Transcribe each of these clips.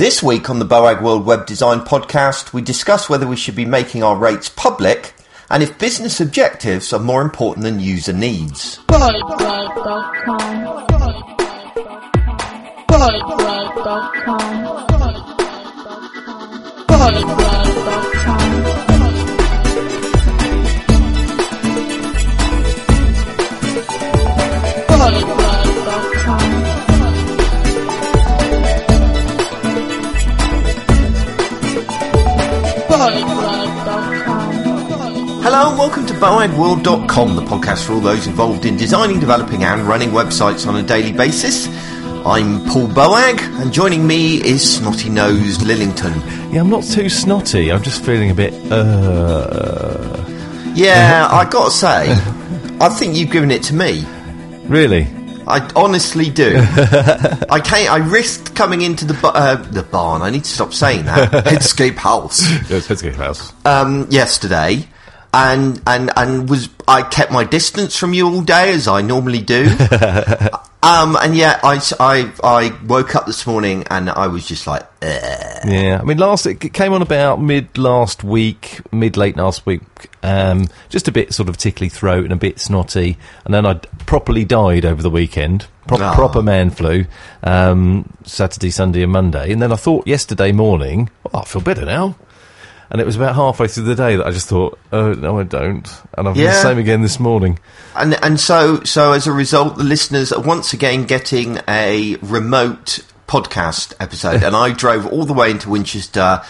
This week on the Boag World Web Design Podcast, we discuss whether we should be making our rates public and if business objectives are more important than user needs. Hello and welcome to BoagWorld.com, the podcast for all those involved in designing, developing and running websites on a daily basis. I'm Paul Boag, and joining me is Snotty Nosed Lillington. Yeah, I'm not too snotty. I'm just feeling a bit. Uh, Yeah, I gotta say, I think you've given it to me. really? I honestly do. I can't. I risked coming into the uh, the barn. I need to stop saying that. Headscape House Yes, let's house. um, yesterday, and and and was I kept my distance from you all day as I normally do. um, and yet I woke up this morning and I was just like. Yeah, I mean, last it came on about mid last week, mid late last week. Um, just a bit sort of tickly throat and a bit snotty, and then I properly died over the weekend. Pro- Ah. Proper man flu. Um, Saturday, Sunday, and Monday, and then I thought yesterday morning, oh, I feel better now. And it was about halfway through the day that I just thought, oh no, I don't. And I'm Yeah. the same again this morning. and and so so as a result, the listeners are once again getting a remote podcast episode, and I drove all the way into Winchester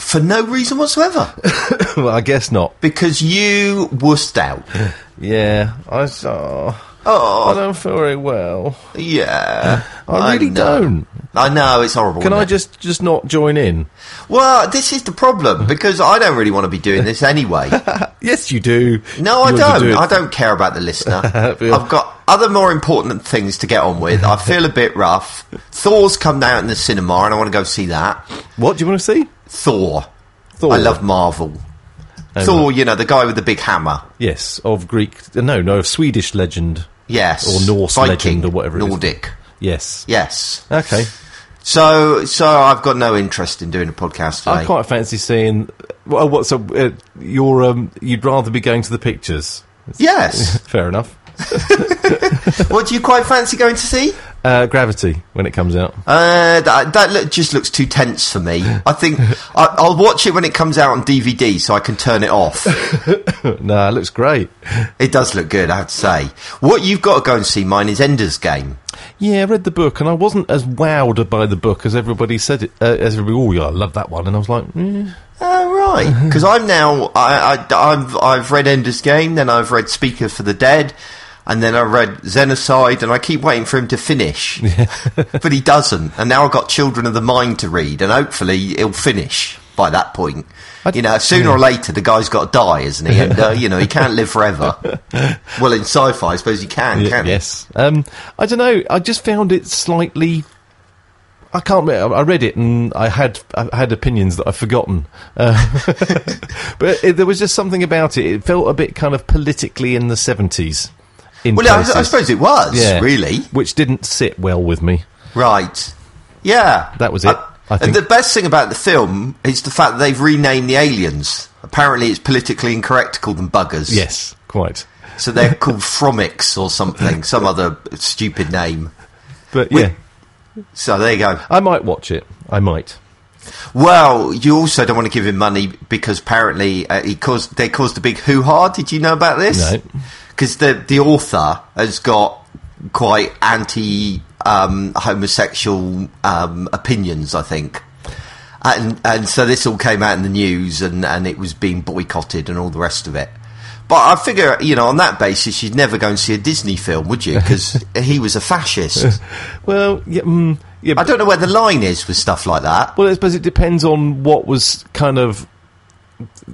for no reason whatsoever well, I guess not. because you wussed out. Yeah, I saw. Oh. I don't feel very well. Yeah, I really know. don't. I know it's horrible. Can I it? just just not join in? Well, this is the problem because I don't really want to be doing this anyway. Yes, you do. No, I You to don't. do. I don't care about the listener. I've got other more important things to get on with. I feel a bit rough. Thor's come out in the cinema, and I want to go see that. What do you want to see? Thor. Thor. I love Marvel. Oh, Thor, right. you know, the guy with the big hammer. Yes, of Greek. No, no, of Swedish legend. Yes. Or Norse Viking, legend or whatever it is. Nordic. Yes. Yes. Okay. So, so I've got no interest in doing a podcast I today. quite fancy seeing. Well, what? So uh, you're um, you'd rather be going to the pictures? Yes. Fair enough. what do you quite fancy going to see? Uh, Gravity when it comes out. Uh, that that look, just looks too tense for me. I think I, I'll watch it when it comes out on DVD, so I can turn it off. no, it looks great. it does look good, I have to say. What you've got to go and see, mine is Ender's Game. Yeah, I read the book and I wasn't as wowed by the book as everybody said it. Uh, as everybody, oh yeah, I love that one, and I was like, eh. Oh right, because I'm now I, I I've I've read Ender's Game, then I've read Speaker for the Dead, and then I read Xenocide, and I keep waiting for him to finish, but he doesn't. And now I've got Children of the Mind to read, and hopefully he'll finish by that point. I- you know, sooner or later the guy's got to die, isn't he? And uh, you know he can't live forever. well, in sci-fi, I suppose he can, Yeah, can he? yes. Um, I don't know. I just found it slightly. I can't. I read it and I had I had opinions that I've forgotten. Uh, but it, there was just something about it. It felt a bit kind of politically in the seventies. Well, I, places. I suppose it was Yeah. really which didn't sit well with me. right. Yeah, That was it, I think. and the best thing about the film is the fact that they've renamed the aliens. Apparently, it's politically incorrect to call them buggers. Yes, quite. So they're called Formics or something, some other stupid name. But We- yeah, So there you go. I might watch it. I might. Well, you also don't want to give him money because apparently uh, he caused they caused a big hoo ha. Did you know about this? No. Because the the author has got quite anti um, homosexual um, opinions, I think. And and so this all came out in the news, and, and it was being boycotted and all the rest of it. But I figure, you know, on that basis, you'd never go and see a Disney film, would you? Because he was a fascist. Well, yeah, mm, yeah. I don't know where the line is with stuff like that. Well, I suppose it depends on what was kind of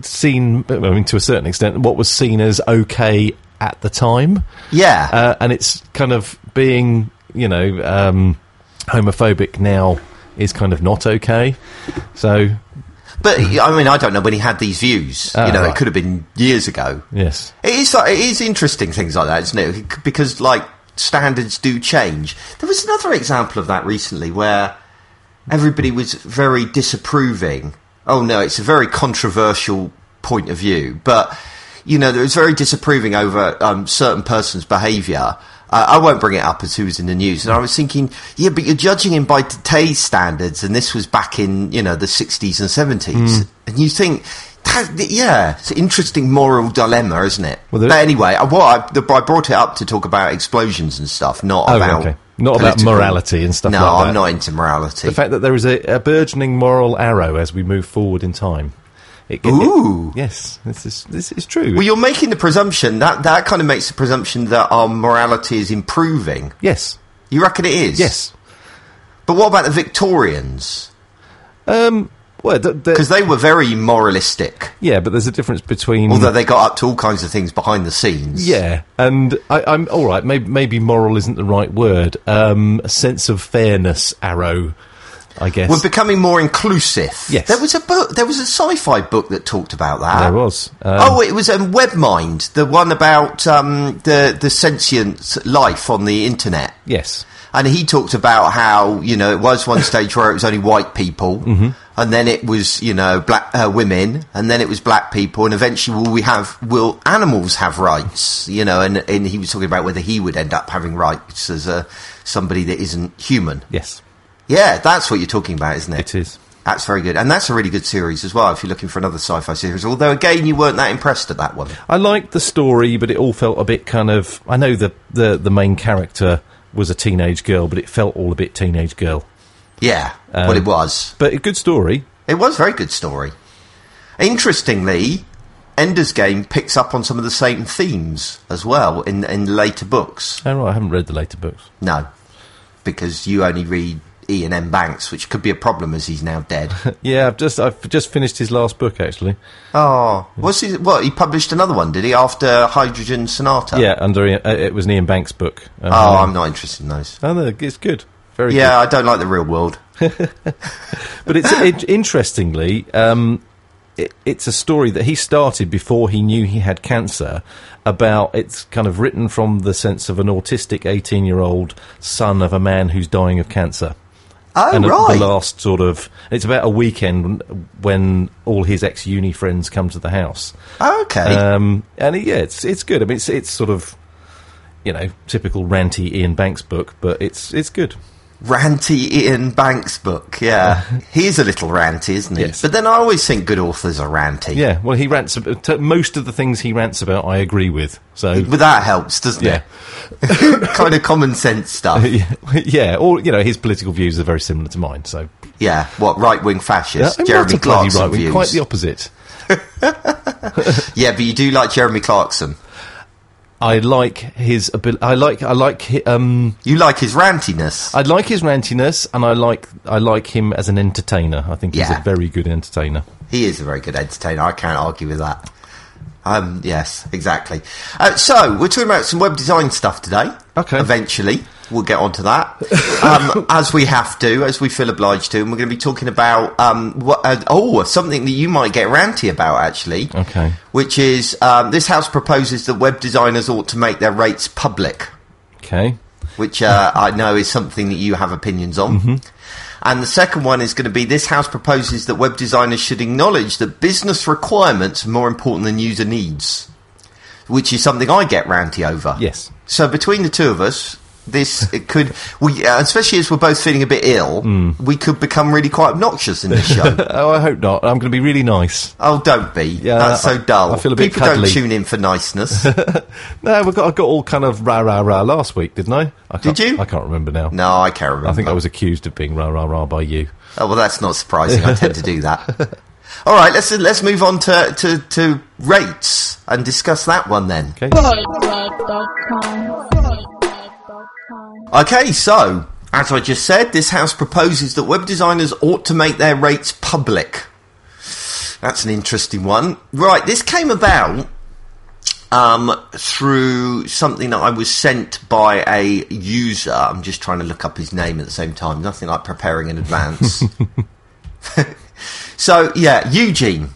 seen. I mean, to a certain extent, what was seen as okay at the time, Yeah. uh, and it's kind of being, you know, um, homophobic now is kind of not okay. So, But I mean, I don't know when he had these views. Ah, you know, right. it could have been years ago. yes, It is. like- It is interesting things like that, isn't it? Because like standards do change. There was another example of that recently where everybody was very disapproving. Oh no, it's a very controversial point of view, but you know, there was very disapproving over um, certain person's behaviour. Uh, I won't bring it up as who was in the news, and I was thinking, yeah, but you're judging him by today's standards, and this was back in you know the 60s and 70s, and you think. that- Yeah, it's an interesting moral dilemma, isn't it? Well, but anyway, I, what I, the, I brought it up to talk about explosions and stuff, not Oh, about okay. Not about morality and stuff no, like that. I'm not into morality. The fact that there is a, a burgeoning moral arrow as we move forward in time. It, it- Ooh. yes, this is this is true. well, you're making the presumption that that kind of makes the presumption that our morality is improving. yes, You reckon it is? yes. But what about the Victorians? Um, well, Because they were very moralistic, yeah, but there's a difference between although they got up to all kinds of things behind the scenes. Yeah, and I, I'm all right. Maybe, maybe moral isn't the right word. Um, a sense of fairness arrow, I guess. We're becoming more inclusive. Yes. There was a book, there was a sci-fi book that talked about that. there was. Um, oh, it was um, Webmind, the one about um, the the sentient life on the internet. yes. And he talked about how you know it was one stage where it was only white people, Mm-hmm. and then it was you know black uh, women, and then it was black people, and eventually will we have will animals have rights? You know, and and he was talking about whether he would end up having rights as a somebody that isn't human. Yes, Yeah, that's what you're talking about, isn't it? it is. That's very good, and that's a really good series as well. If you're looking for another sci-fi series, although again you weren't that impressed at that one. I liked the story, but it all felt a bit kind of. I know the the the main character was a teenage girl, but it felt all a bit teenage girl. Yeah, Um, well, it was. But a good story. It was a very good story. Interestingly, Ender's Game picks up on some of the same themes as well in in later books. Oh right, I haven't read the later books. No, because you only read Iain M. Banks, which could be a problem as he's now dead. Yeah, I've just I've just finished his last book actually. oh, what's he? What he published another one? Did he after Hydrogen Sonata? Yeah, under uh, it was an Iain Banks book. Um, Oh, I'm not interested in those. oh, no, it's good. Very good. Yeah, I don't like the real world. But it's it, interestingly, um, it, it's a story that he started before he knew he had cancer. About it's kind of written from the sense of an autistic eighteen-year-old son of a man who's dying of cancer. Oh, and right. the last sort of it's about a weekend when all his ex-uni friends come to the house. okay. Um, and yeah, it's it's good. I mean, it's it's sort of you know typical ranty Iain Banks book, but it's it's good. Ranty Iain Banks book. Yeah, he's a little ranty, isn't he? Yes. But then I always think good authors are ranty. Yeah, well, he rants about most of the things he rants about. I agree with. So But that helps, doesn't yeah, it? kind of common sense stuff. yeah, yeah. Or you know, his political views are very similar to mine. So Yeah, what right wing yeah, fascist? I'm Jeremy not a bloody Clarkson right-wing, views. quite the opposite. yeah, but you do like Jeremy Clarkson. I like his ability. I like. I like. Um, You like his rantiness. I like his rantiness, and I like. I like him as an entertainer. I think he's Yeah. a very good entertainer. He is a very good entertainer. I can't argue with that. Um, yes, exactly. Uh, so we're talking about some web design stuff today. Okay. Eventually, we'll get on to that um, as we have to, as we feel obliged to, and we're going to be talking about um, what, uh, oh something that you might get ranty about actually. Okay. Which is um, this house proposes that web designers ought to make their rates public. Okay. which uh, I know is something that you have opinions on. And the second one is going to be this house proposes that web designers should acknowledge that business requirements are more important than user needs, which is something I get ranty over. Yes. So between the two of us, this it could we uh, especially as we're both feeling a bit ill, we could become really quite obnoxious in this show. Oh, I hope not. I'm going to be really nice. oh, don't be. Yeah, That's so dull. I feel a bit People cuddly. don't tune in for niceness. No, we got. I got all kind of rah rah rah last week, didn't I? I can't, Did you? I can't remember now. no, I can't remember. I think I was accused of being rah rah rah by you. Oh well, that's not surprising. I tend to do that. All right, let's let's move on to, to, to rates and discuss that one then. Okay. Okay, so as I just said, this house proposes that web designers ought to make their rates public. That's an interesting one. Right, this came about um, through something that I was sent by a user. I'm just trying to look up his name at the same time. Nothing like preparing in advance. so yeah, Eugene,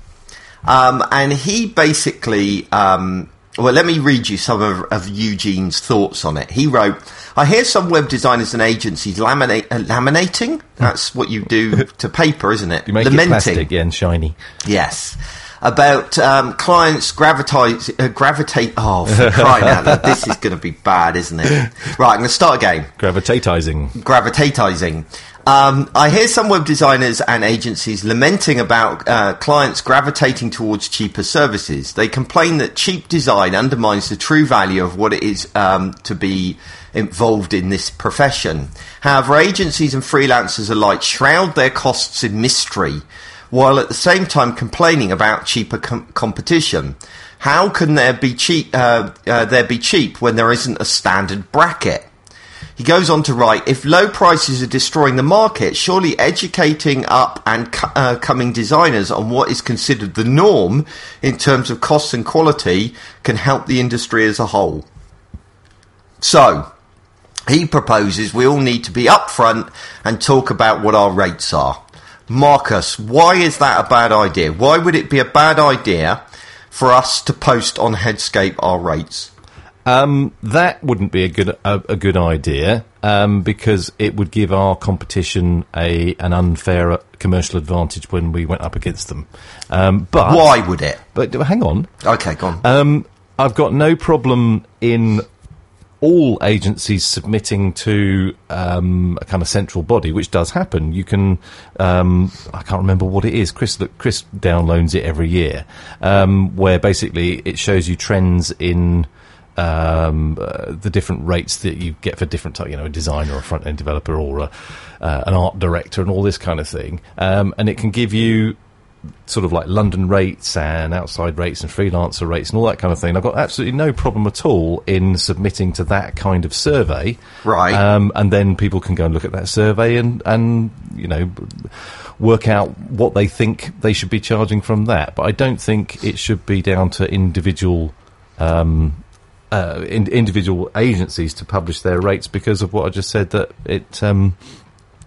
um, and he basically um, Well, let me read you some of, of Eugene's thoughts on it. He wrote, I hear some web designers and agencies laminate, uh, laminating. That's what you do to paper, isn't it? You make Lamenting. it plastic, yeah, and shiny. Yes. About um, clients gravitate, uh, gravitate. Oh, for crying out loud! This is going to be bad, isn't it? Right, I'm going to start again. Gravitatizing. Gravitatizing. Um, I hear some web designers and agencies lamenting about uh, clients gravitating towards cheaper services. They complain that cheap design undermines the true value of what it is um, to be involved in this profession. However, agencies and freelancers alike shroud their costs in mystery, while at the same time complaining about cheaper com- competition. How can there be cheap? Uh, uh, there be cheap when there isn't a standard bracket? He goes on to write, if low prices are destroying the market, surely educating up and co- uh, coming designers on what is considered the norm in terms of costs and quality can help the industry as a whole. So, he proposes we all need to be upfront and talk about what our rates are. Marcus, why is that a bad idea? Why would it be a bad idea for us to post on Headscape our rates? Um, that wouldn't be a good a, a good idea um, because it would give our competition a an unfair commercial advantage when we went up against them. Um, but Why would it? But hang on, Okay, go on. um, I've got no problem in all agencies submitting to um, a kind of central body, which does happen. You can, um, I can't remember what it is. Chris, look, Chris downloads it every year, um, where basically it shows you trends in um, uh, the different rates that you get for different type, you know, a designer a front end developer or a, uh, an art director and all this kind of thing. Um, and it can give you sort of like London rates and outside rates and freelancer rates and all that kind of thing. I've got absolutely no problem at all in submitting to that kind of survey. Right. Um, and then people can go and look at that survey and, and, you know, work out what they think they should be charging from that. But I don't think it should be down to individual, um, uh, in, individual agencies to publish their rates because of what I just said that it, um,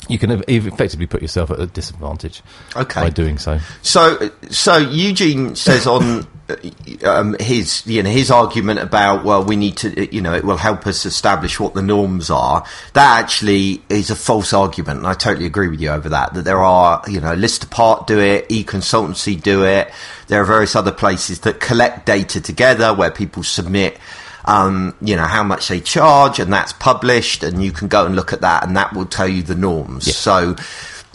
you can effectively put yourself at a disadvantage Okay. by doing so. So, so Eugene says on uh, um, his, you know, his argument about well, we need to, you know, it will help us establish what the norms are. That actually is a false argument, and I totally agree with you over that. That there are, you know, List Apart do it, e-consultancy do it. There are various other places that collect data together where people submit. Um, you know how much they charge, and that's published, and you can go and look at that, and that will tell you the norms. So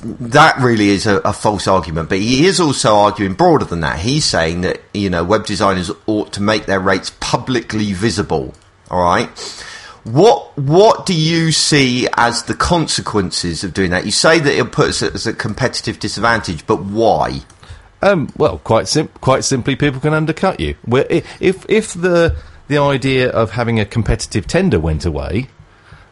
that really is a, a false argument. But he is also arguing broader than that. He's saying that you know web designers ought to make their rates publicly visible. All right. What what do you see as the consequences of doing that? You say that it puts us at a competitive disadvantage, but why? Um, well, quite sim- quite simply, people can undercut you. Where if if the the idea of having a competitive tender went away,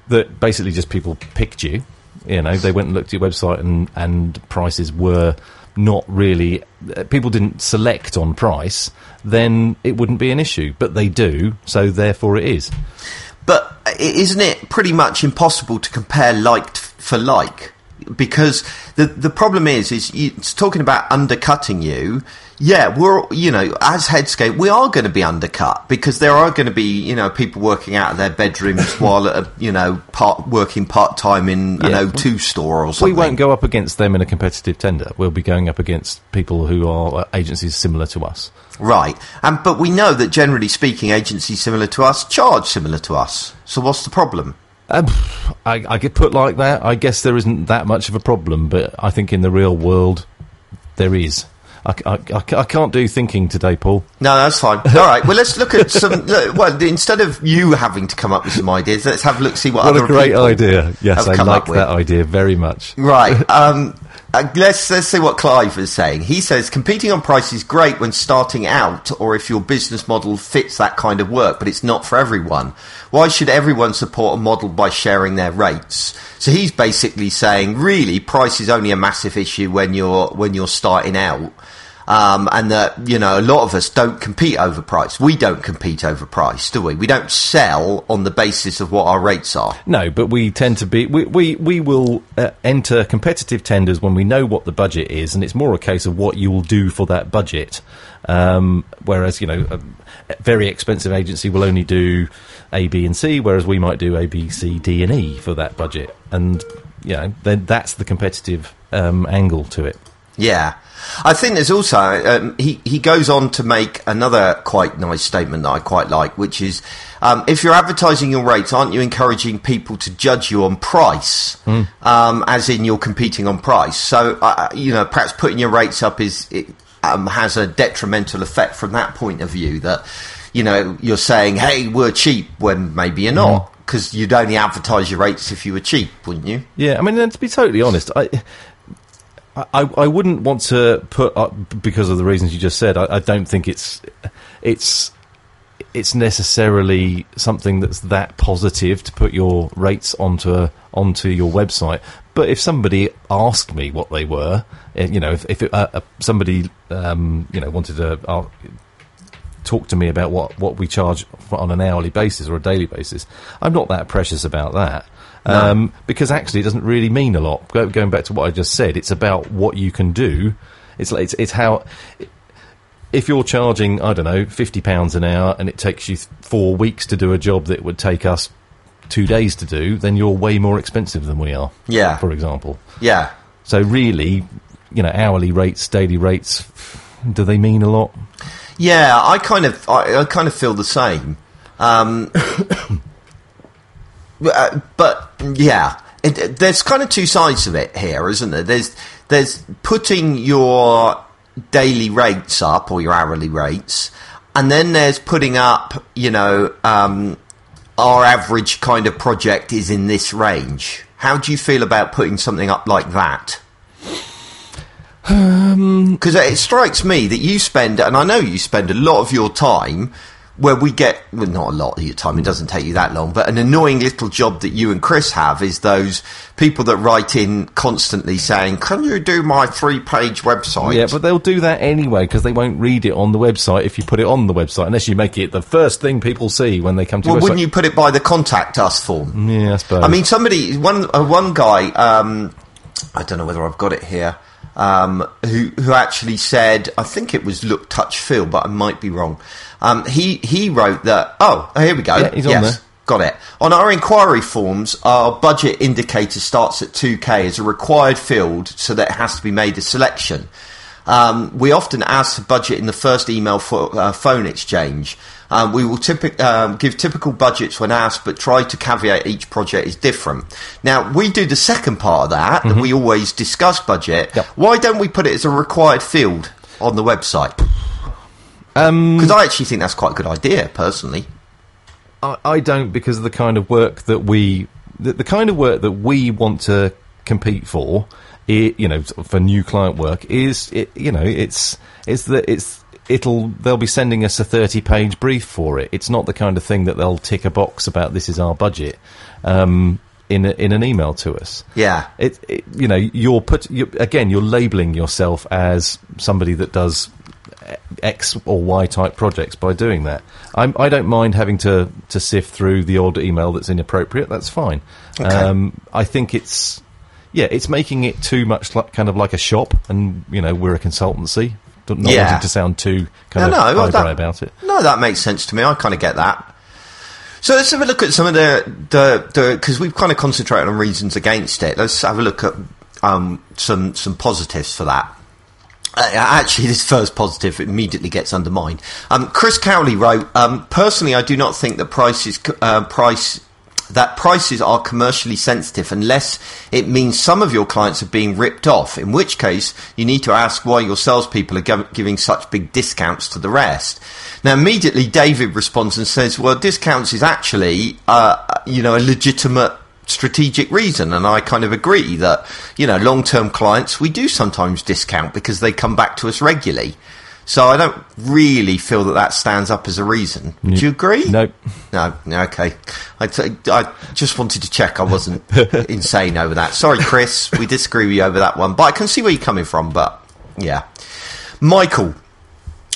that basically just people picked you. You know, they went and looked at your website and and prices were not really uh, people didn't select on price. Then it wouldn't be an issue, but they do, so therefore it is. But isn't it pretty much impossible to compare like for like? Because the the problem is, is you, it's talking about undercutting you. Yeah, we're you know as Headscape, we are going to be undercut because there are going to be you know people working out of their bedrooms while uh, you know part working part time in Yeah. an O2 store or something. We won't go up against them in a competitive tender. We'll be going up against people who are uh, agencies similar to us. Right, and but we know that generally speaking, agencies similar to us charge similar to us. So what's the problem? Um, I, I get put like that. I guess there isn't that much of a problem, but I think in the real world there is. I, I, I can't do thinking today, Paul. No, that's fine. All right. Well, let's look at some. look, well, instead of you having to come up with some ideas, let's have a look. See what, What other a great idea! Yes, I like that idea very much. Right. Um, uh, let's let's see what Clive is saying. He says competing on price is great when starting out, or if your business model fits that kind of work, but it's not for everyone. Why should everyone support a model by sharing their rates? So he's basically saying, really, price is only a massive issue when you're when you're starting out. Um, and that, you know, a lot of us don't compete over price. We don't compete over price, do we? We don't sell on the basis of what our rates are. No, but we tend to be we we, we will uh, enter competitive tenders when we know what the budget is, and it's more a case of what you will do for that budget. Um, whereas you know, a very expensive agency will only do A, B, and C, whereas we might do A, B, C, D, and E for that budget, and you know, then that's the competitive um, angle to it. Yeah. I think there's also, um, he, he goes on to make another quite nice statement that I quite like, which is, um, if you're advertising your rates, aren't you encouraging people to judge you on price? Um, as in you're competing on price. So, uh, you know, perhaps putting your rates up is, it, um, has a detrimental effect from that point of view that, you know, you're saying, hey, we're cheap when maybe you're not. Because you'd only advertise your rates if you were cheap, wouldn't you? Yeah, I mean, and to be totally honest, I. I, I wouldn't want to put up because of the reasons you just said. I, I don't think it's it's it's necessarily something that's that positive to put your rates onto a, onto your website. But if somebody asked me what they were, eh, you know, if, if it, uh, uh, somebody um, you know wanted to uh, talk to me about what, what we charge on an hourly basis or a daily basis, I'm not that precious about that. Um, because actually, it doesn't really mean a lot. Go, going back to what I just said, it's about what you can do. It's like, it's, it's how if you're charging, I don't know, fifty pounds an hour, and it takes you four weeks to do a job that would take us two days to do, then you're way more expensive than we are. Yeah. for example. Yeah. So really, you know, hourly rates, daily rates, do they mean a lot? Yeah, I kind of, I, I kind of feel the same. Um, uh, but yeah, it, it- there's kind of two sides of it here, isn't there? There's there's putting your daily rates up or your hourly rates, and then there's putting up, you know, um, our average kind of project is in this range. How do you feel about putting something up like that? Because it strikes me that you spend, and I know you spend a lot of your time where we get, well, not a lot of your time, it doesn't take you that long, but an annoying little job that you and Chris have is those people that write in constantly saying, Can you do my three page website? Yeah, but they'll do that anyway because they won't read it on the website if you put it on the website, unless you make it the first thing people see when they come to well, wouldn't you put it by the contact us form? Yeah, I suppose. I mean, somebody, one uh, one guy, um, I don't know whether I've got it here, um, who who actually said, I think it was look, touch, feel, but I might be wrong. Um, he he wrote that. Oh, here we go. Yeah, he's on yes. there. Got it. On our inquiry forms, our budget indicator starts at 2k as a required field, so that it has to be made a selection. Um, we often ask for budget in the first email for uh, phone exchange. Um, we will typic- um, give typical budgets when asked, but try to caveat each project is different. Now, we do the second part of that, that we always discuss budget. Yep. Why don't we put it as a required field on the website? um, Because I actually think that's quite a good idea, personally. I, I don't because of the kind of work that we, the, the kind of work that we want to compete for, i you know, for new client work is, it, you know, it's it's that it's it'll they'll be sending us a thirty page brief for it. It's not the kind of thing that they'll tick a box about this is our budget. Um, in a, in an email to us, Yeah. it, it you know you're put you again you're labeling yourself as somebody that does X or Y type projects by doing that. I'm, I don't mind having to, to sift through the odd email that's inappropriate. That's fine. Okay. Um, I think it's yeah, it's making it too much like kind of like a shop, and you know we're a consultancy. Not Yeah. wanting to sound too kind No, of no, highbrow about it. No, that makes sense to me. I kind of get that. So let's have a look at some of the the the because we've kind of concentrated on reasons against it. Let's have a look at um, some some positives for that. Uh, actually, this first positive immediately gets undermined. Um, Chris Cowley wrote, um, "Personally, I do not think that prices uh, price." That prices are commercially sensitive unless it means some of your clients are being ripped off, in which case you need to ask why your salespeople are giv giving such big discounts to the rest. Now, immediately David responds and says, well, discounts is actually, uh, you know, a legitimate strategic reason. And I kind of agree that, you know, long term clients, we do sometimes discount because they come back to us regularly. So I don't really feel that that stands up as a reason. Do you agree? Nope. No, no, okay. I, t- I just wanted to check I wasn't insane over that. Sorry, Chris, we disagree with you over that one, but I can see where you're coming from. But yeah, Michael,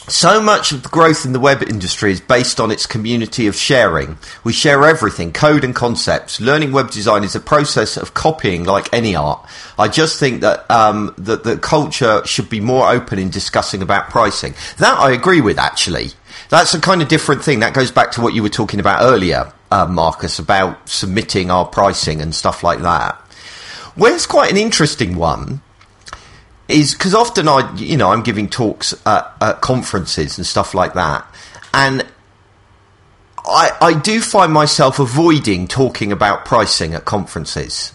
so much of the growth in the web industry is based on its community of sharing. We share everything, code and concepts. Learning web design is a process of copying like any art. I just think that um, that the culture should be more open in discussing about pricing. That I agree with actually. That's a kind of different thing. That goes back to what you were talking about earlier, uh, Marcus, about submitting our pricing and stuff like that. Where's quite an interesting one is because often I, you know, I'm giving talks at, at conferences and stuff like that, and I, I do find myself avoiding talking about pricing at conferences.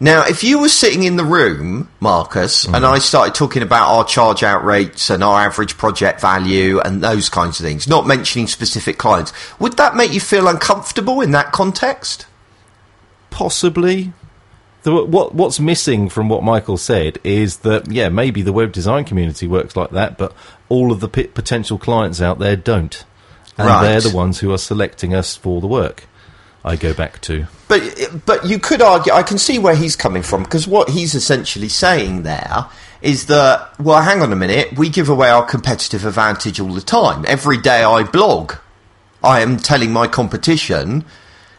Now, if you were sitting in the room, Marcus, and mm-hmm. I started talking about our charge out rates and our average project value and those kinds of things, not mentioning specific clients, would that make you feel uncomfortable in that context? Possibly. The, what what's missing from what Michael said is that yeah maybe the web design community works like that, but all of the p- potential clients out there don't, and Right. they're the ones who are selecting us for the work. I go back to But but you could argue. I can see where he's coming from because what he's essentially saying there is that well, hang on a minute. We give away our competitive advantage all the time. Every day I blog, I am telling my competition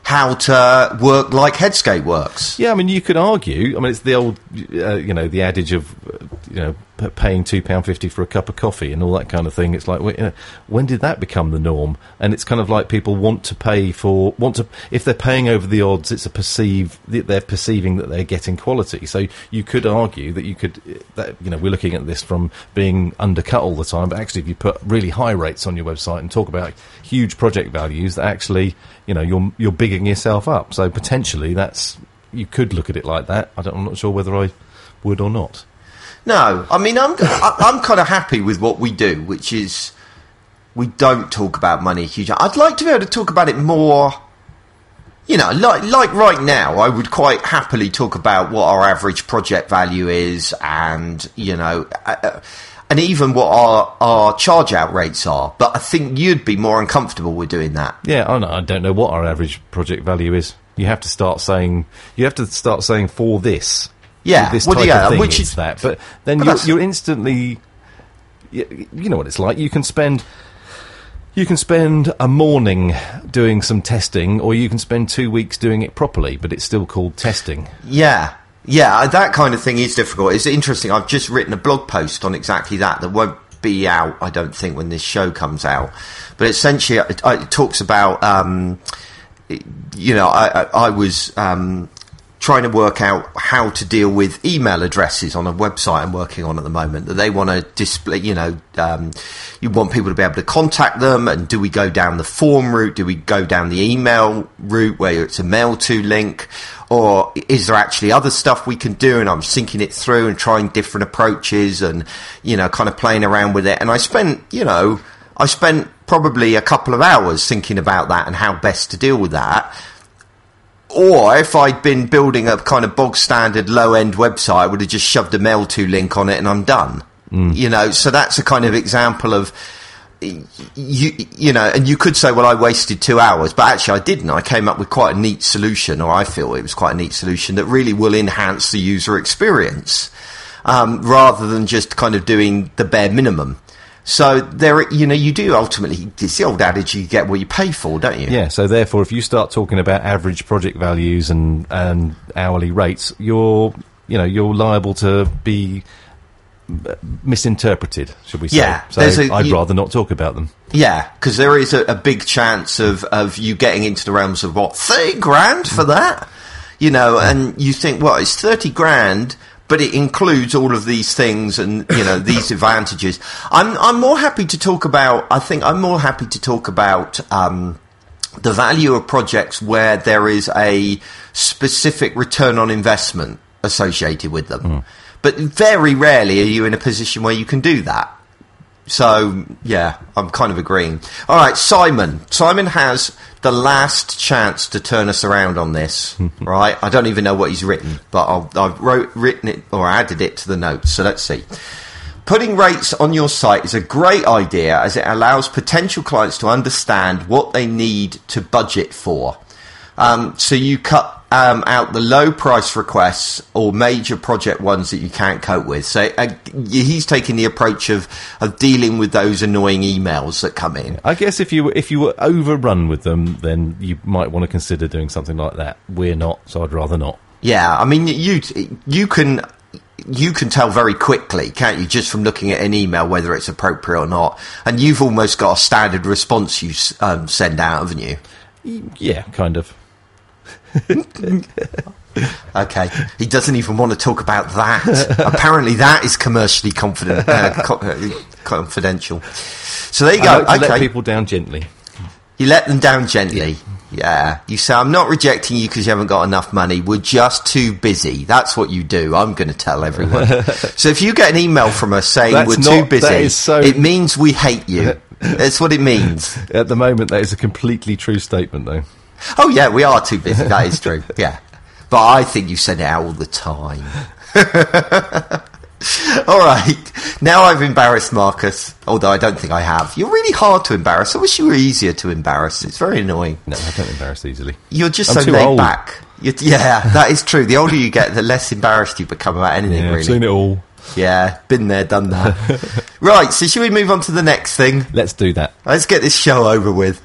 how to work like Headscape works. yeah. I mean, you could argue. I mean, it's the old uh, you know the adage of uh, you know paying two pound fifty for a cup of coffee and all that kind of thing. It's like you know, when did that become the norm? And it's kind of like people want to pay for want to if they're paying over the odds. It's a perceive they're perceiving that they're getting quality. So you could argue that you could that you know we're looking at this from being undercut all the time, but actually if you put really high rates on your website and talk about huge project values, that actually you know you're you're bigging yourself up. So potentially that's you could look at it like that. I don't, I'm not sure whether I would or not. No, I mean I'm I- I'm kind of happy with what we do, which is we don't talk about money huge. I'd like to be able to talk about it more. You know, like like right now, I would quite happily talk about what our average project value is, and you know, uh, and even what our our charge out rates are. But I think you'd be more uncomfortable with doing that. Yeah, I, know, I don't know what our average project value is. You have to start saying you have to start saying for this. Yeah, this well, type yeah, of thing which is- that. But then but you're, you're instantly, you, you know what it's like. You can spend. You can spend a morning doing some testing, or you can spend two weeks doing it properly, but it's still called testing. Yeah. Yeah, that kind of thing is difficult. It's interesting. I've just written a blog post on exactly that that won't be out, I don't think, when this show comes out. But essentially, it, it talks about, um, you know, I, I, I was um, trying to work out how to deal with email addresses on a website I'm working on at the moment that they want to display, you know, um, you want people to be able to contact them and do we go down the form route? Do we go down the email route where it's a mail to link? Or is there actually other stuff we can do? And I'm thinking it through and trying different approaches and, you know, kind of playing around with it. And I spent, you know, I spent probably a couple of hours thinking about that and how best to deal with that or if I'd been building a kind of bog standard low end website, I would have just shoved a mail to link on it and I'm done. You know, so that's a kind of example of you you know, and you could say, well, I wasted two hours, but actually I didn't. I came up with quite a neat solution, or I feel it was quite a neat solution that really will enhance the user experience um, rather than just kind of doing the bare minimum. So there, you know, you do ultimately. It's the old adage: you get what you pay for, don't you? Yeah, so therefore, if you start talking about average project values and and hourly rates, you're you know you're liable to be misinterpreted, should we say? Yeah, so a- I'd you- rather not talk about them. Yeah, because there is a, a big chance of, of you getting into the realms of what thirty grand for that, you know, and you think, well, it's thirty grand, but it includes all of these things and you know these advantages. I'm I'm more happy to talk about. I think I'm more happy to talk about. Um, the value of projects where there is a specific return on investment associated with them. But very rarely are you in a position where you can do that. So, yeah, I'm kind of agreeing. All right, Simon. Simon has the last chance to turn us around on this, right? I don't even know what he's written, but I'll, I've wrote, written it or added it to the notes. So let's see. Putting rates on your site is a great idea as it allows potential clients to understand what they need to budget for. Um, so you cut um, out the low price requests or major project ones that you can't cope with. So uh, he's taking the approach of, of dealing with those annoying emails that come in. I guess if you were, if you were overrun with them, then you might want to consider doing something like that. We're not, so I'd rather not. Yeah, I mean, you you can you can tell very quickly, can't you, just from looking at an email whether it's appropriate or not. And you've almost got a standard response you um, send out, haven't you? Yeah, kind of. Okay, he doesn't even want to talk about that. Apparently, that is commercially confident, uh, co- uh, confidential. So there you go. okay, let people down gently. you let them down gently. Yeah. You say, I'm not rejecting you because you haven't got enough money. We're just too busy. That's what you do. I'm going to tell everyone. so if you get an email from us saying That's we're not- too busy, so- it means we hate you. That's what it means. At the moment, that is a completely true statement, though. Oh, yeah, we are too busy. That is true. Yeah. But I think you send it out all the time. all right. Now I've embarrassed Marcus, although I don't think I have. You're really hard to embarrass. I wish you were easier to embarrass. It's very annoying. No, I don't embarrass easily. You're just I'm so laid old. back. You're, yeah, that is true. The older you get, the less embarrassed you become about anything, Yeah, I've really. seen it all. Yeah, been there, done that. right, so should we move on to the next thing? Let's do that. Let's get this show over with.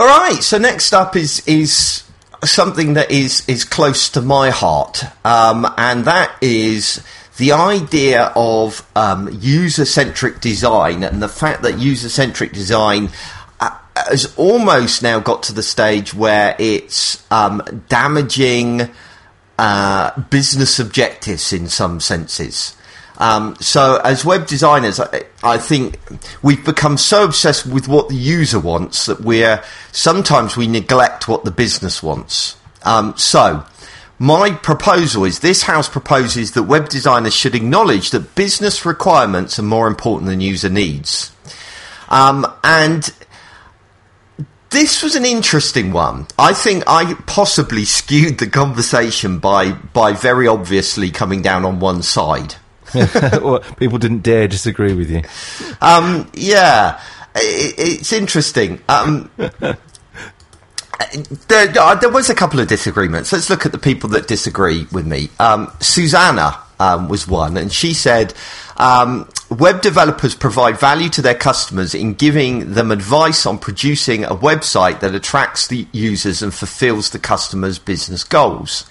All right. So next up is is something that is is close to my heart, um, and that is the idea of um, user centric design and the fact that user centric design. uh, Has almost now got to the stage where it's um, damaging uh, business objectives in some senses. Um, so, as web designers, I, I think we've become so obsessed with what the user wants that we're sometimes we neglect what the business wants. Um, so, my proposal is this house proposes that web designers should acknowledge that business requirements are more important than user needs. Um, and this was an interesting one. I think I possibly skewed the conversation by by very obviously coming down on one side. Well, People didn't dare disagree with you. Um, yeah, i it's interesting. Um, there, uh, there was a couple of disagreements. Let's look at the people that disagree with me. Um, Susanna um, was one, and she said, um, "Web developers provide value to their customers in giving them advice on producing a website that attracts the users and fulfills the customer's business goals."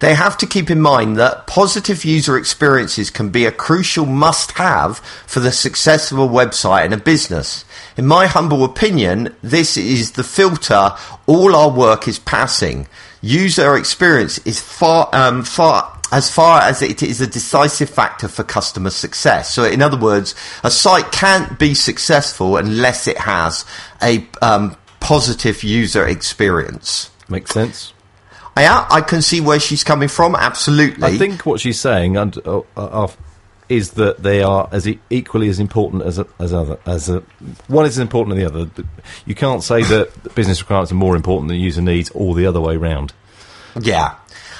They have to keep in mind that positive user experiences can be a crucial must have for the success of a website and a business. In my humble opinion, this is the filter all our work is passing. User experience is far, um, far, as far as it is a decisive factor for customer success. So, in other words, a site can't be successful unless it has a um, positive user experience. Makes sense. Yeah, I can see where she's coming from. Absolutely. I think what she's saying and, uh, uh, is that they are as e- equally as important as a, as other as a one is as important as the other. You can't say that business requirements are more important than user needs, or the other way round. Yeah,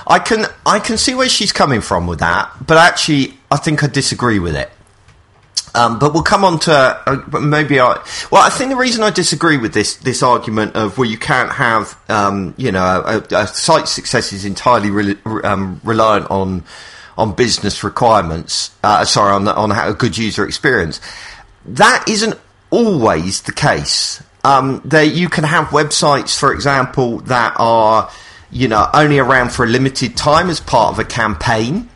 I can I can see where she's coming from with that, but actually, I think I disagree with it. Um, but we'll come on to uh, maybe I. Well, I think the reason I disagree with this this argument of well, you can't have um, you know a, a success is entirely re- um, reliant on on business requirements. Uh, sorry, on on a good user experience. That isn't always the case. Um, there, you can have websites, for example, that are you know only around for a limited time as part of a campaign.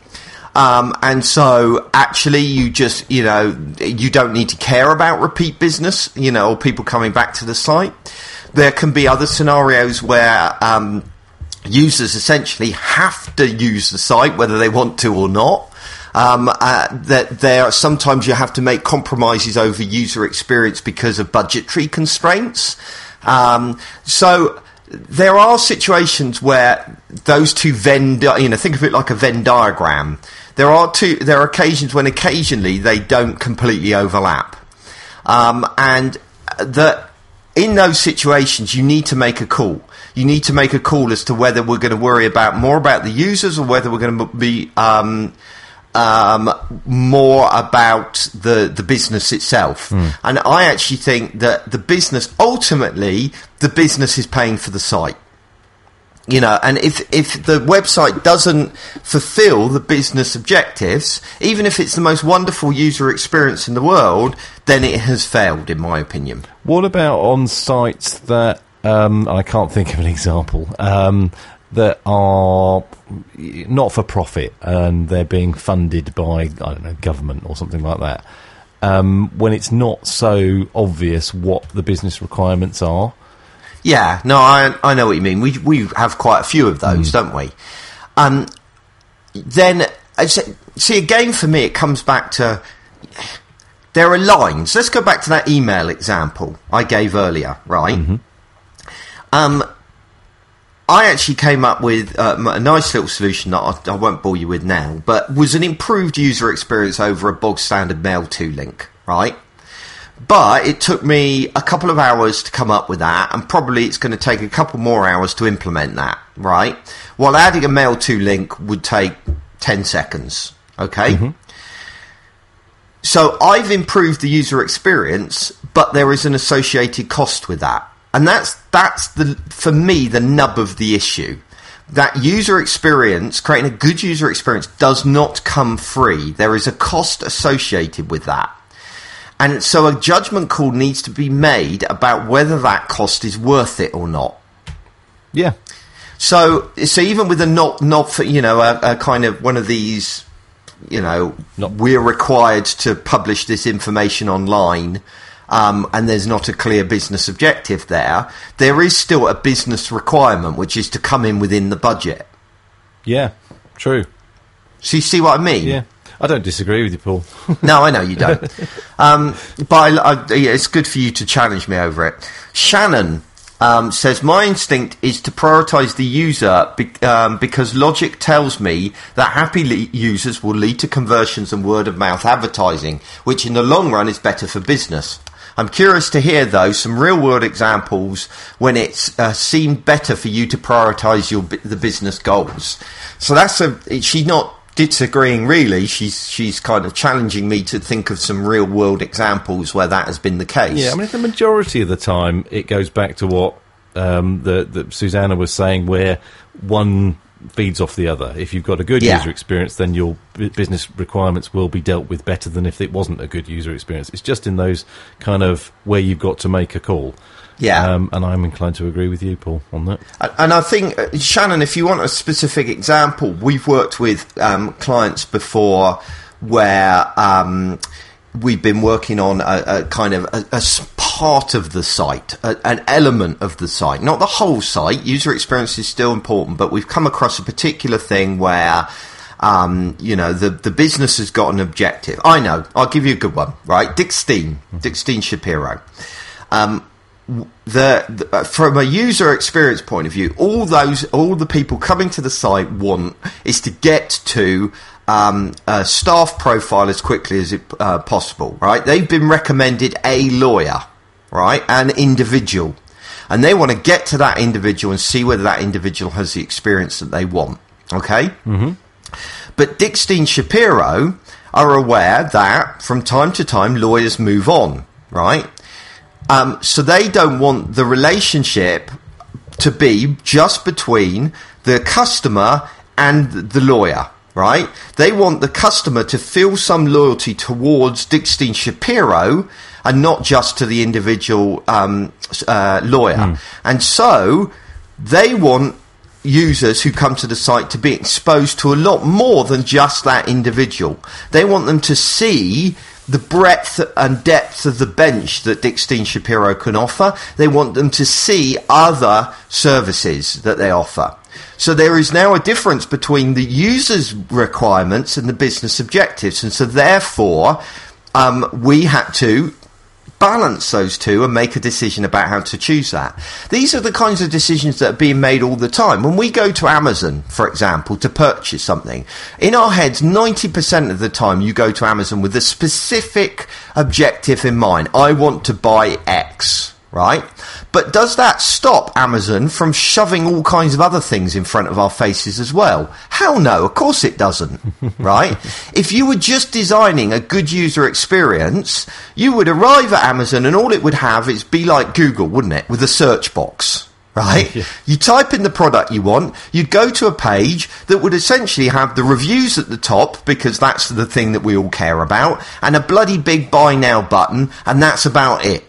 Um, and so actually you just, you know, you don't need to care about repeat business, you know, or people coming back to the site. There can be other scenarios where, um, users essentially have to use the site whether they want to or not. Um, uh, that there sometimes you have to make compromises over user experience because of budgetary constraints. Um, so there are situations where those two Venn, di- you know, think of it like a Venn diagram. There are two. There are occasions when occasionally they don't completely overlap, um, and that in those situations you need to make a call. You need to make a call as to whether we're going to worry about more about the users or whether we're going to be um, um, more about the the business itself. And I actually think that the business ultimately the business is paying for the site. You know, and if if the website doesn't fulfill the business objectives, even if it's the most wonderful user experience in the world, then it has failed, in my opinion. What about on sites that um, I can't think of an example um, that are not for profit and they're being funded by I don't know government or something like that? Um, when it's not so obvious what the business requirements are. Yeah, no, I I know what you mean. We we have quite a few of those, don't we? Um, then see again for me, it comes back to there are lines. Let's go back to that email example I gave earlier, right? Um, I actually came up with um, a nice little solution that I, I won't bore you with now, but was an improved user experience over a bog standard Mail to link, right? But it took me a couple of hours to come up with that, and probably it's going to take a couple more hours to implement that, right? While adding a mailto link would take 10 seconds, okay? Mm-hmm. So I've improved the user experience, but there is an associated cost with that. And that's that's the for me the nub of the issue. That user experience, creating a good user experience does not come free. There is a cost associated with that. And so a judgment call needs to be made about whether that cost is worth it or not. Yeah, So, so even with a not, not for, you know, a, a kind of one of these, you know, Not- we're required to publish this information online, um, and there's not a clear business objective there, there is still a business requirement, which is to come in within the budget. yeah, true. So you see what I mean? Yeah, I don't disagree with you, Paul. No, I know you don't. um, but I, I, yeah, it's good for you to challenge me over it. Shannon um, says my instinct is to prioritise the user be, um, because logic tells me that happy le- users will lead to conversions and word of mouth advertising, which in the long run is better for business. I'm curious to hear, though, some real world examples when it's uh, seemed better for you to prioritise your the business goals. So that's a she's not disagreeing really. She's she's kind of challenging me to think of some real world examples where that has been the case. Yeah, I mean, the majority of the time, it goes back to what um, the, the Susanna was saying, where one feeds off the other. If you've got a good Yeah. user experience, then your business requirements will be dealt with better than if it wasn't a good user experience. It's just in those kind of where you've got to make a call. Yeah. um, and I'm inclined to agree with you, Paul, on that. And- I think, uh, Shannon, if you want a specific example, we've worked with um, clients before where um, we've been working on a, a kind of a part of the site, a, an element of the site, not the whole site. User experience is still important, but we've come across a particular thing where. Um, you know, the, the business has got an objective. I know. I'll give you a good one, right? Dickstein, Dick Steen Shapiro. Um, the, the uh, from a user experience point of view, all those all the people coming to the site want is to get to um, a staff profile as quickly as it, uh, possible. Right? They've been recommended a lawyer, right, an individual, and they want to get to that individual and see whether that individual has the experience that they want. Okay. But Dickstein Shapiro are aware that from time to time lawyers move on, right? Um, so they don't want the relationship to be just between the customer and the lawyer, right? They want the customer to feel some loyalty towards Dickstein Shapiro and not just to the individual um, uh, lawyer. And so they want users who come to the site to be exposed to a lot more than just that individual. They want them to see the breadth and depth of the bench that Dickstein Shapiro can offer. They want them to see other services that they offer. So there is now a difference between the user's requirements and the business objectives. And so therefore, um, we had to balance those two and make a decision about how to choose that. These are the kinds of decisions that are being made all the time. When we go to Amazon, for example, to purchase something, in our heads, 90% of the time you go to Amazon with a specific objective in mind. I want to buy X. right? But does that stop Amazon from shoving all kinds of other things in front of our faces as well? Hell no, of course it doesn't, right? If you were just designing a good user experience, you would arrive at Amazon and all it would have is be like Google, wouldn't it? With a search box. Right? Yeah. You type in the product you want, you'd go to a page that would essentially have the reviews at the top, because that's the thing that we all care about, and a bloody big buy now button, and that's about it.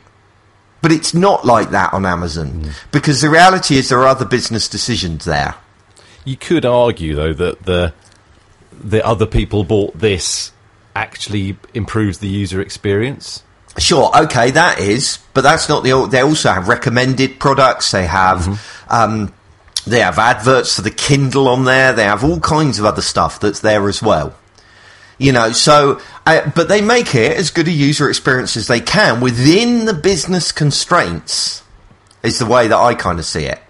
But it's not like that on Amazon, because the reality is there are other business decisions there. You could argue though that the the other people bought this actually improves the user experience. Sure, okay, that is, but that's not the. They also have recommended products. They have, um, they have adverts for the Kindle on there. They have all kinds of other stuff that's there as well. You know, so uh, but they make it as good a user experience as they can within the business constraints. Is the way that I kind of see it.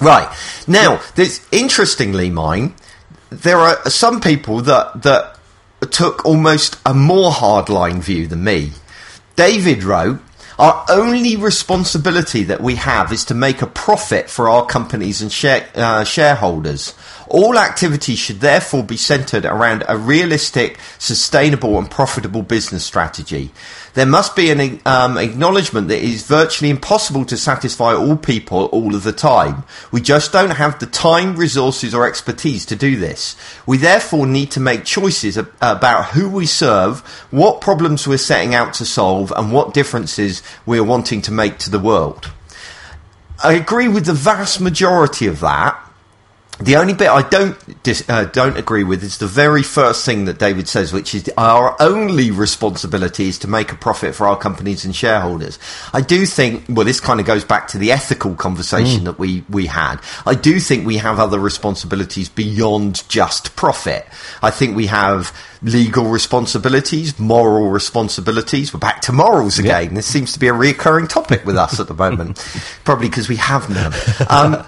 Right now, there's interestingly, mine. There are some people that that took almost a more hardline view than me. David wrote, Our only responsibility that we have is to make a profit for our companies and share, uh, shareholders. All activities should therefore be centered around a realistic, sustainable, and profitable business strategy. There must be an um, acknowledgement that it is virtually impossible to satisfy all people all of the time. We just don't have the time, resources, or expertise to do this. We therefore need to make choices ab- about who we serve, what problems we're setting out to solve, and what differences we're wanting to make to the world. I agree with the vast majority of that. The only bit I don't dis- uh, don't agree with is the very first thing that David says, which is our only responsibility is to make a profit for our companies and shareholders. I do think, well, this kind of goes back to the ethical conversation that we we had. I do think we have other responsibilities beyond just profit. I think we have legal responsibilities, moral responsibilities. We're back to morals again. This seems to be a recurring topic with us at the moment, probably because we have none. Um,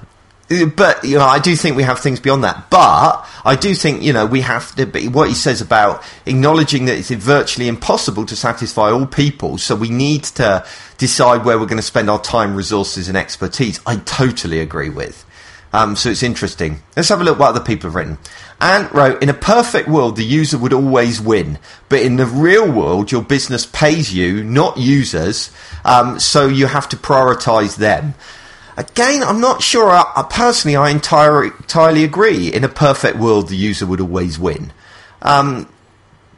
but you know, I do think we have things beyond that. But I do think you know we have to be what he says about acknowledging that it's virtually impossible to satisfy all people. So we need to decide where we're going to spend our time, resources, and expertise. I totally agree with. Um, so it's interesting. Let's have a look what other people have written. Ant wrote, in a perfect world, the user would always win. But in the real world, your business pays you, not users. Um, so you have to prioritize them. Again, I'm not sure. I, I personally, I entirely, entirely agree. In a perfect world, the user would always win. Um,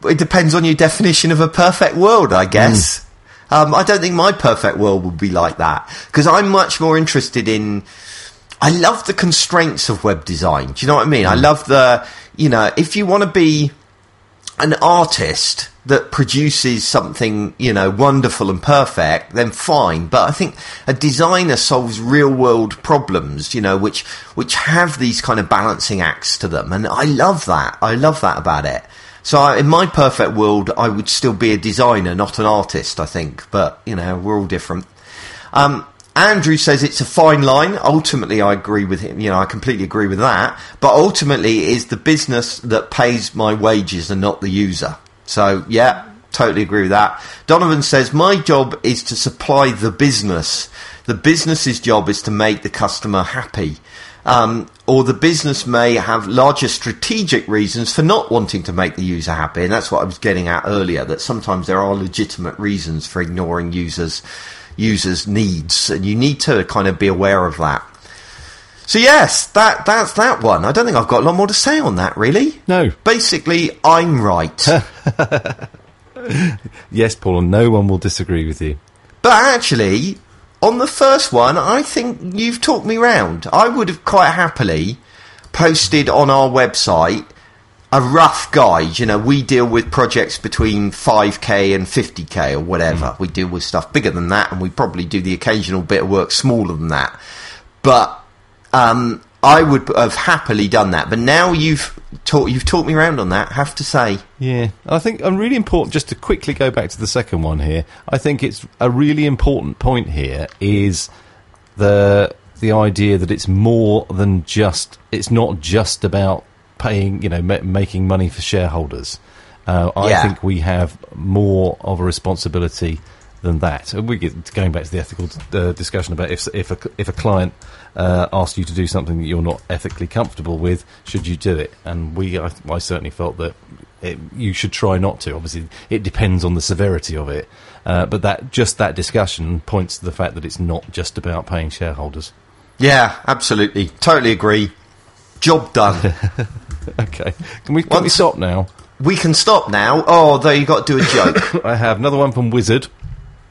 it depends on your definition of a perfect world, I guess. Um, I don't think my perfect world would be like that because I'm much more interested in. I love the constraints of web design. Do you know what I mean? I love the, you know, if you want to be an artist that produces something, you know, wonderful and perfect, then fine. But I think a designer solves real world problems, you know, which which have these kind of balancing acts to them, and I love that. I love that about it. So I, in my perfect world, I would still be a designer, not an artist. I think, but you know, we're all different. Um, Andrew says it's a fine line. Ultimately, I agree with him. You know, I completely agree with that. But ultimately, it is the business that pays my wages and not the user. So, yeah, totally agree with that. Donovan says my job is to supply the business. The business's job is to make the customer happy. Um, or the business may have larger strategic reasons for not wanting to make the user happy, and that's what I was getting at earlier. That sometimes there are legitimate reasons for ignoring users users' needs, and you need to kind of be aware of that. So yes, that that's that one. I don't think I've got a lot more to say on that, really. No. Basically, I'm right. Yes, Paul, and no one will disagree with you. But actually, on the first one, I think you've talked me round. I would have quite happily posted on our website a rough guide. You know, we deal with projects between 5k and 50k or whatever. We deal with stuff bigger than that, and we probably do the occasional bit of work smaller than that. But um, I would have happily done that. But now you've taught you've taught me around on that. Have to say, Yeah, I think I'm really important. Just to quickly go back to the second one here, I think it's a really important point here is the the idea that it's more than just it's not just about paying, you know, ma- making money for shareholders. Uh, I Yeah. think we have more of a responsibility than that. We get going back to the ethical uh, discussion about if if a if a client uh, asks you to do something that you're not ethically comfortable with, should you do it? And we, I, I certainly felt that it, you should try not to. Obviously, it depends on the severity of it, uh, but that just that discussion points to the fact that it's not just about paying shareholders. Yeah, absolutely. Totally agree. Job done. Okay, can we can we stop now? we can stop now. Oh, though you got to do a joke. I have another one from Wizard.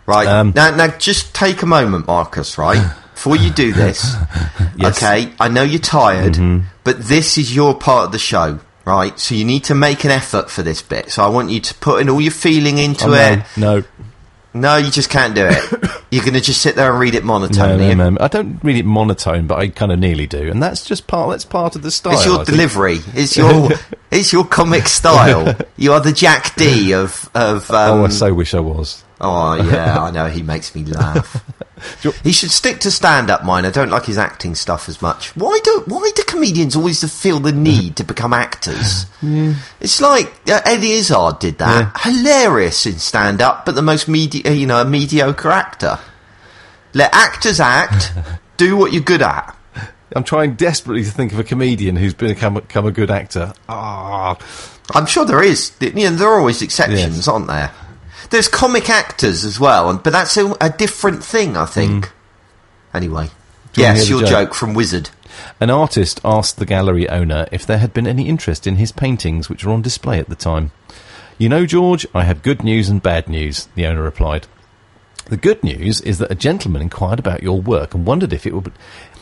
Right. Um, now, now, just take a moment, Marcus, right? Before you do this, Yes. okay, I know you're tired, Mm-hmm. but this is your part of the show, right? So you need to make an effort for this bit. So I want you to put in all your feeling into Oh, it. no, no, No, you just can't do it. you're going to just sit there and read it no, monotonely. no, no. I don't read it monotone, but I kind of nearly do, and that's just part. That's part of the style. It's I your think. delivery. It's your it's your comic style. You are the Jack Dee of of. Um, oh, I so wish I was. Oh yeah, I know he makes me laugh. He should stick to stand up. Mine. I don't like his acting stuff as much. Why do Why do comedians always feel the need to become actors? It's like uh, Eddie Izzard did that. Hilarious in stand up, but the most medi- you know a mediocre actor. Let actors act. do what you're good at. I'm trying desperately to think of a comedian who's become, become a good actor. Ah, I'm sure there is. You know, there are always exceptions, Yes. aren't there? There's comic actors as well, but that's a, a different thing, I think. Anyway, Mm. Do you yes, your joke? joke? from Wizard. An artist asked the gallery owner if there had been any interest in his paintings which were on display at the time. You know, George, I have good news and bad news, the owner replied. The good news is that a gentleman inquired about your work and wondered if it would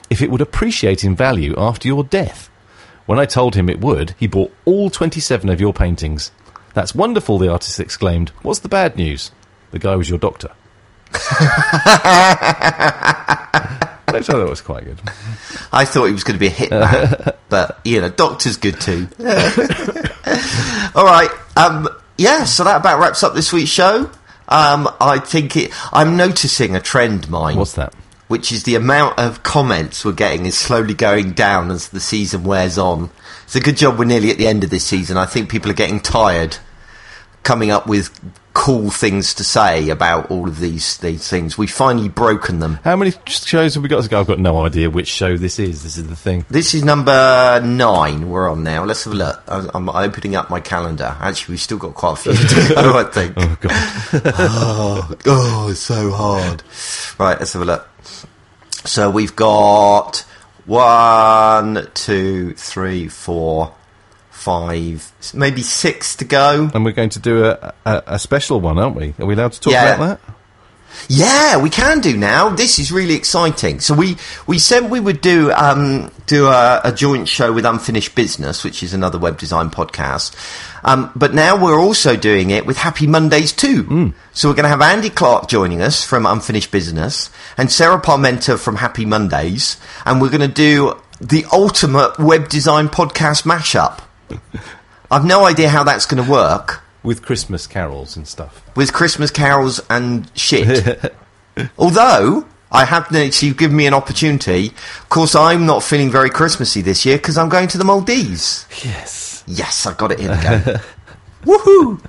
if it would appreciate in value after your death. When I told him it would, he bought all 27 of your paintings. That's wonderful, the artist exclaimed. What's the bad news? The guy was your doctor. Which I thought was quite good. I thought he was going to be a hitman, but you know, Doctor's good too. All right, um, yeah. So that about wraps up this week's show. Um, I think it. I'm noticing a trend, mine. What's that? which is the amount of comments we're getting is slowly going down as the season wears on. It's a good job we're nearly at the end of this season. I think people are getting tired coming up with cool things to say about all of these these things. We've finally broken them. How many shows have we got to go? I've got no idea which show this is. This is the thing. This is number nine we're on now. Let's have a look. I'm opening up my calendar. Actually, we've still got quite a few to go, I think. Oh god. oh, oh, it's so hard. Right, let's have a look. So we've got one, two, three, four, five, maybe six to go. and we're going to do a, a, a special one, aren't we? Are we allowed to talk Yeah. about that? Yeah, we can do now. This is really exciting. So we we said we would do um, do a, a joint show with Unfinished Business, which is another web design podcast. Um, but now we're also doing it with Happy Mondays too. So we're going to have Andy Clark joining us from Unfinished Business and Sarah Parmenter from Happy Mondays, and we're going to do the ultimate web design podcast mashup. I've no idea how that's going to work With Christmas carols and stuff. with Christmas carols and shit. Although I have noticed you've given me an opportunity. Of course, I'm not feeling very Christmassy this year because I'm going to the Maldives. Yes. Yes, I've got it in again. Woohoo!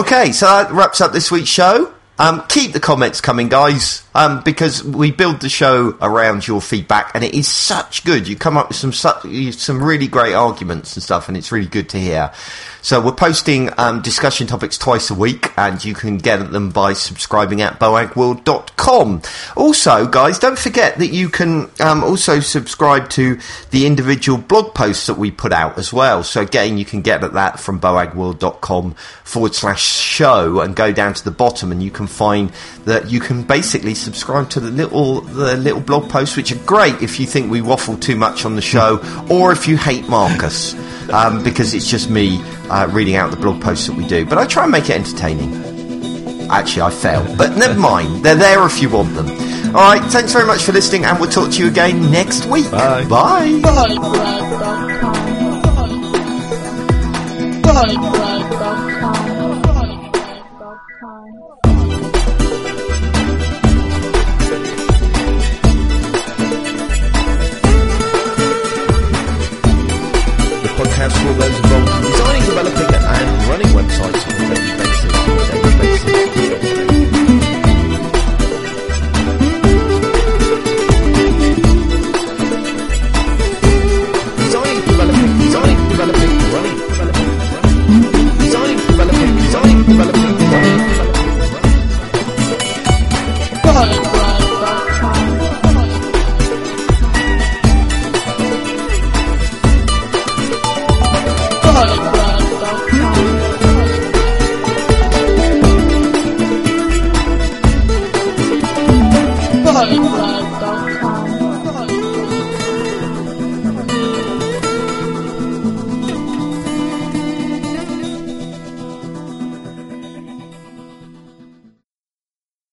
Okay, so that wraps up this week's show. Um, keep the comments coming, guys, um, because we build the show around your feedback, and it is such good. You come up with some su- some really great arguments and stuff, and it's really good to hear. So we're posting um, discussion topics twice a week, and you can get at them by subscribing at boagworld.com. Also, guys, don't forget that you can um, also subscribe to the individual blog posts that we put out as well. So again, you can get at that from boagworld.com forward slash show and go down to the bottom, and you can find that you can basically subscribe to the little the little blog posts, which are great if you think we waffle too much on the show, or if you hate Marcus, um, because it's just me Uh, reading out the blog posts that we do. But I try and make it entertaining. Actually, I fail, but never mind. They're there if you want them. All right, thanks very much for listening, and we'll talk to you again next week. Bye. Bye. Boagworld.com.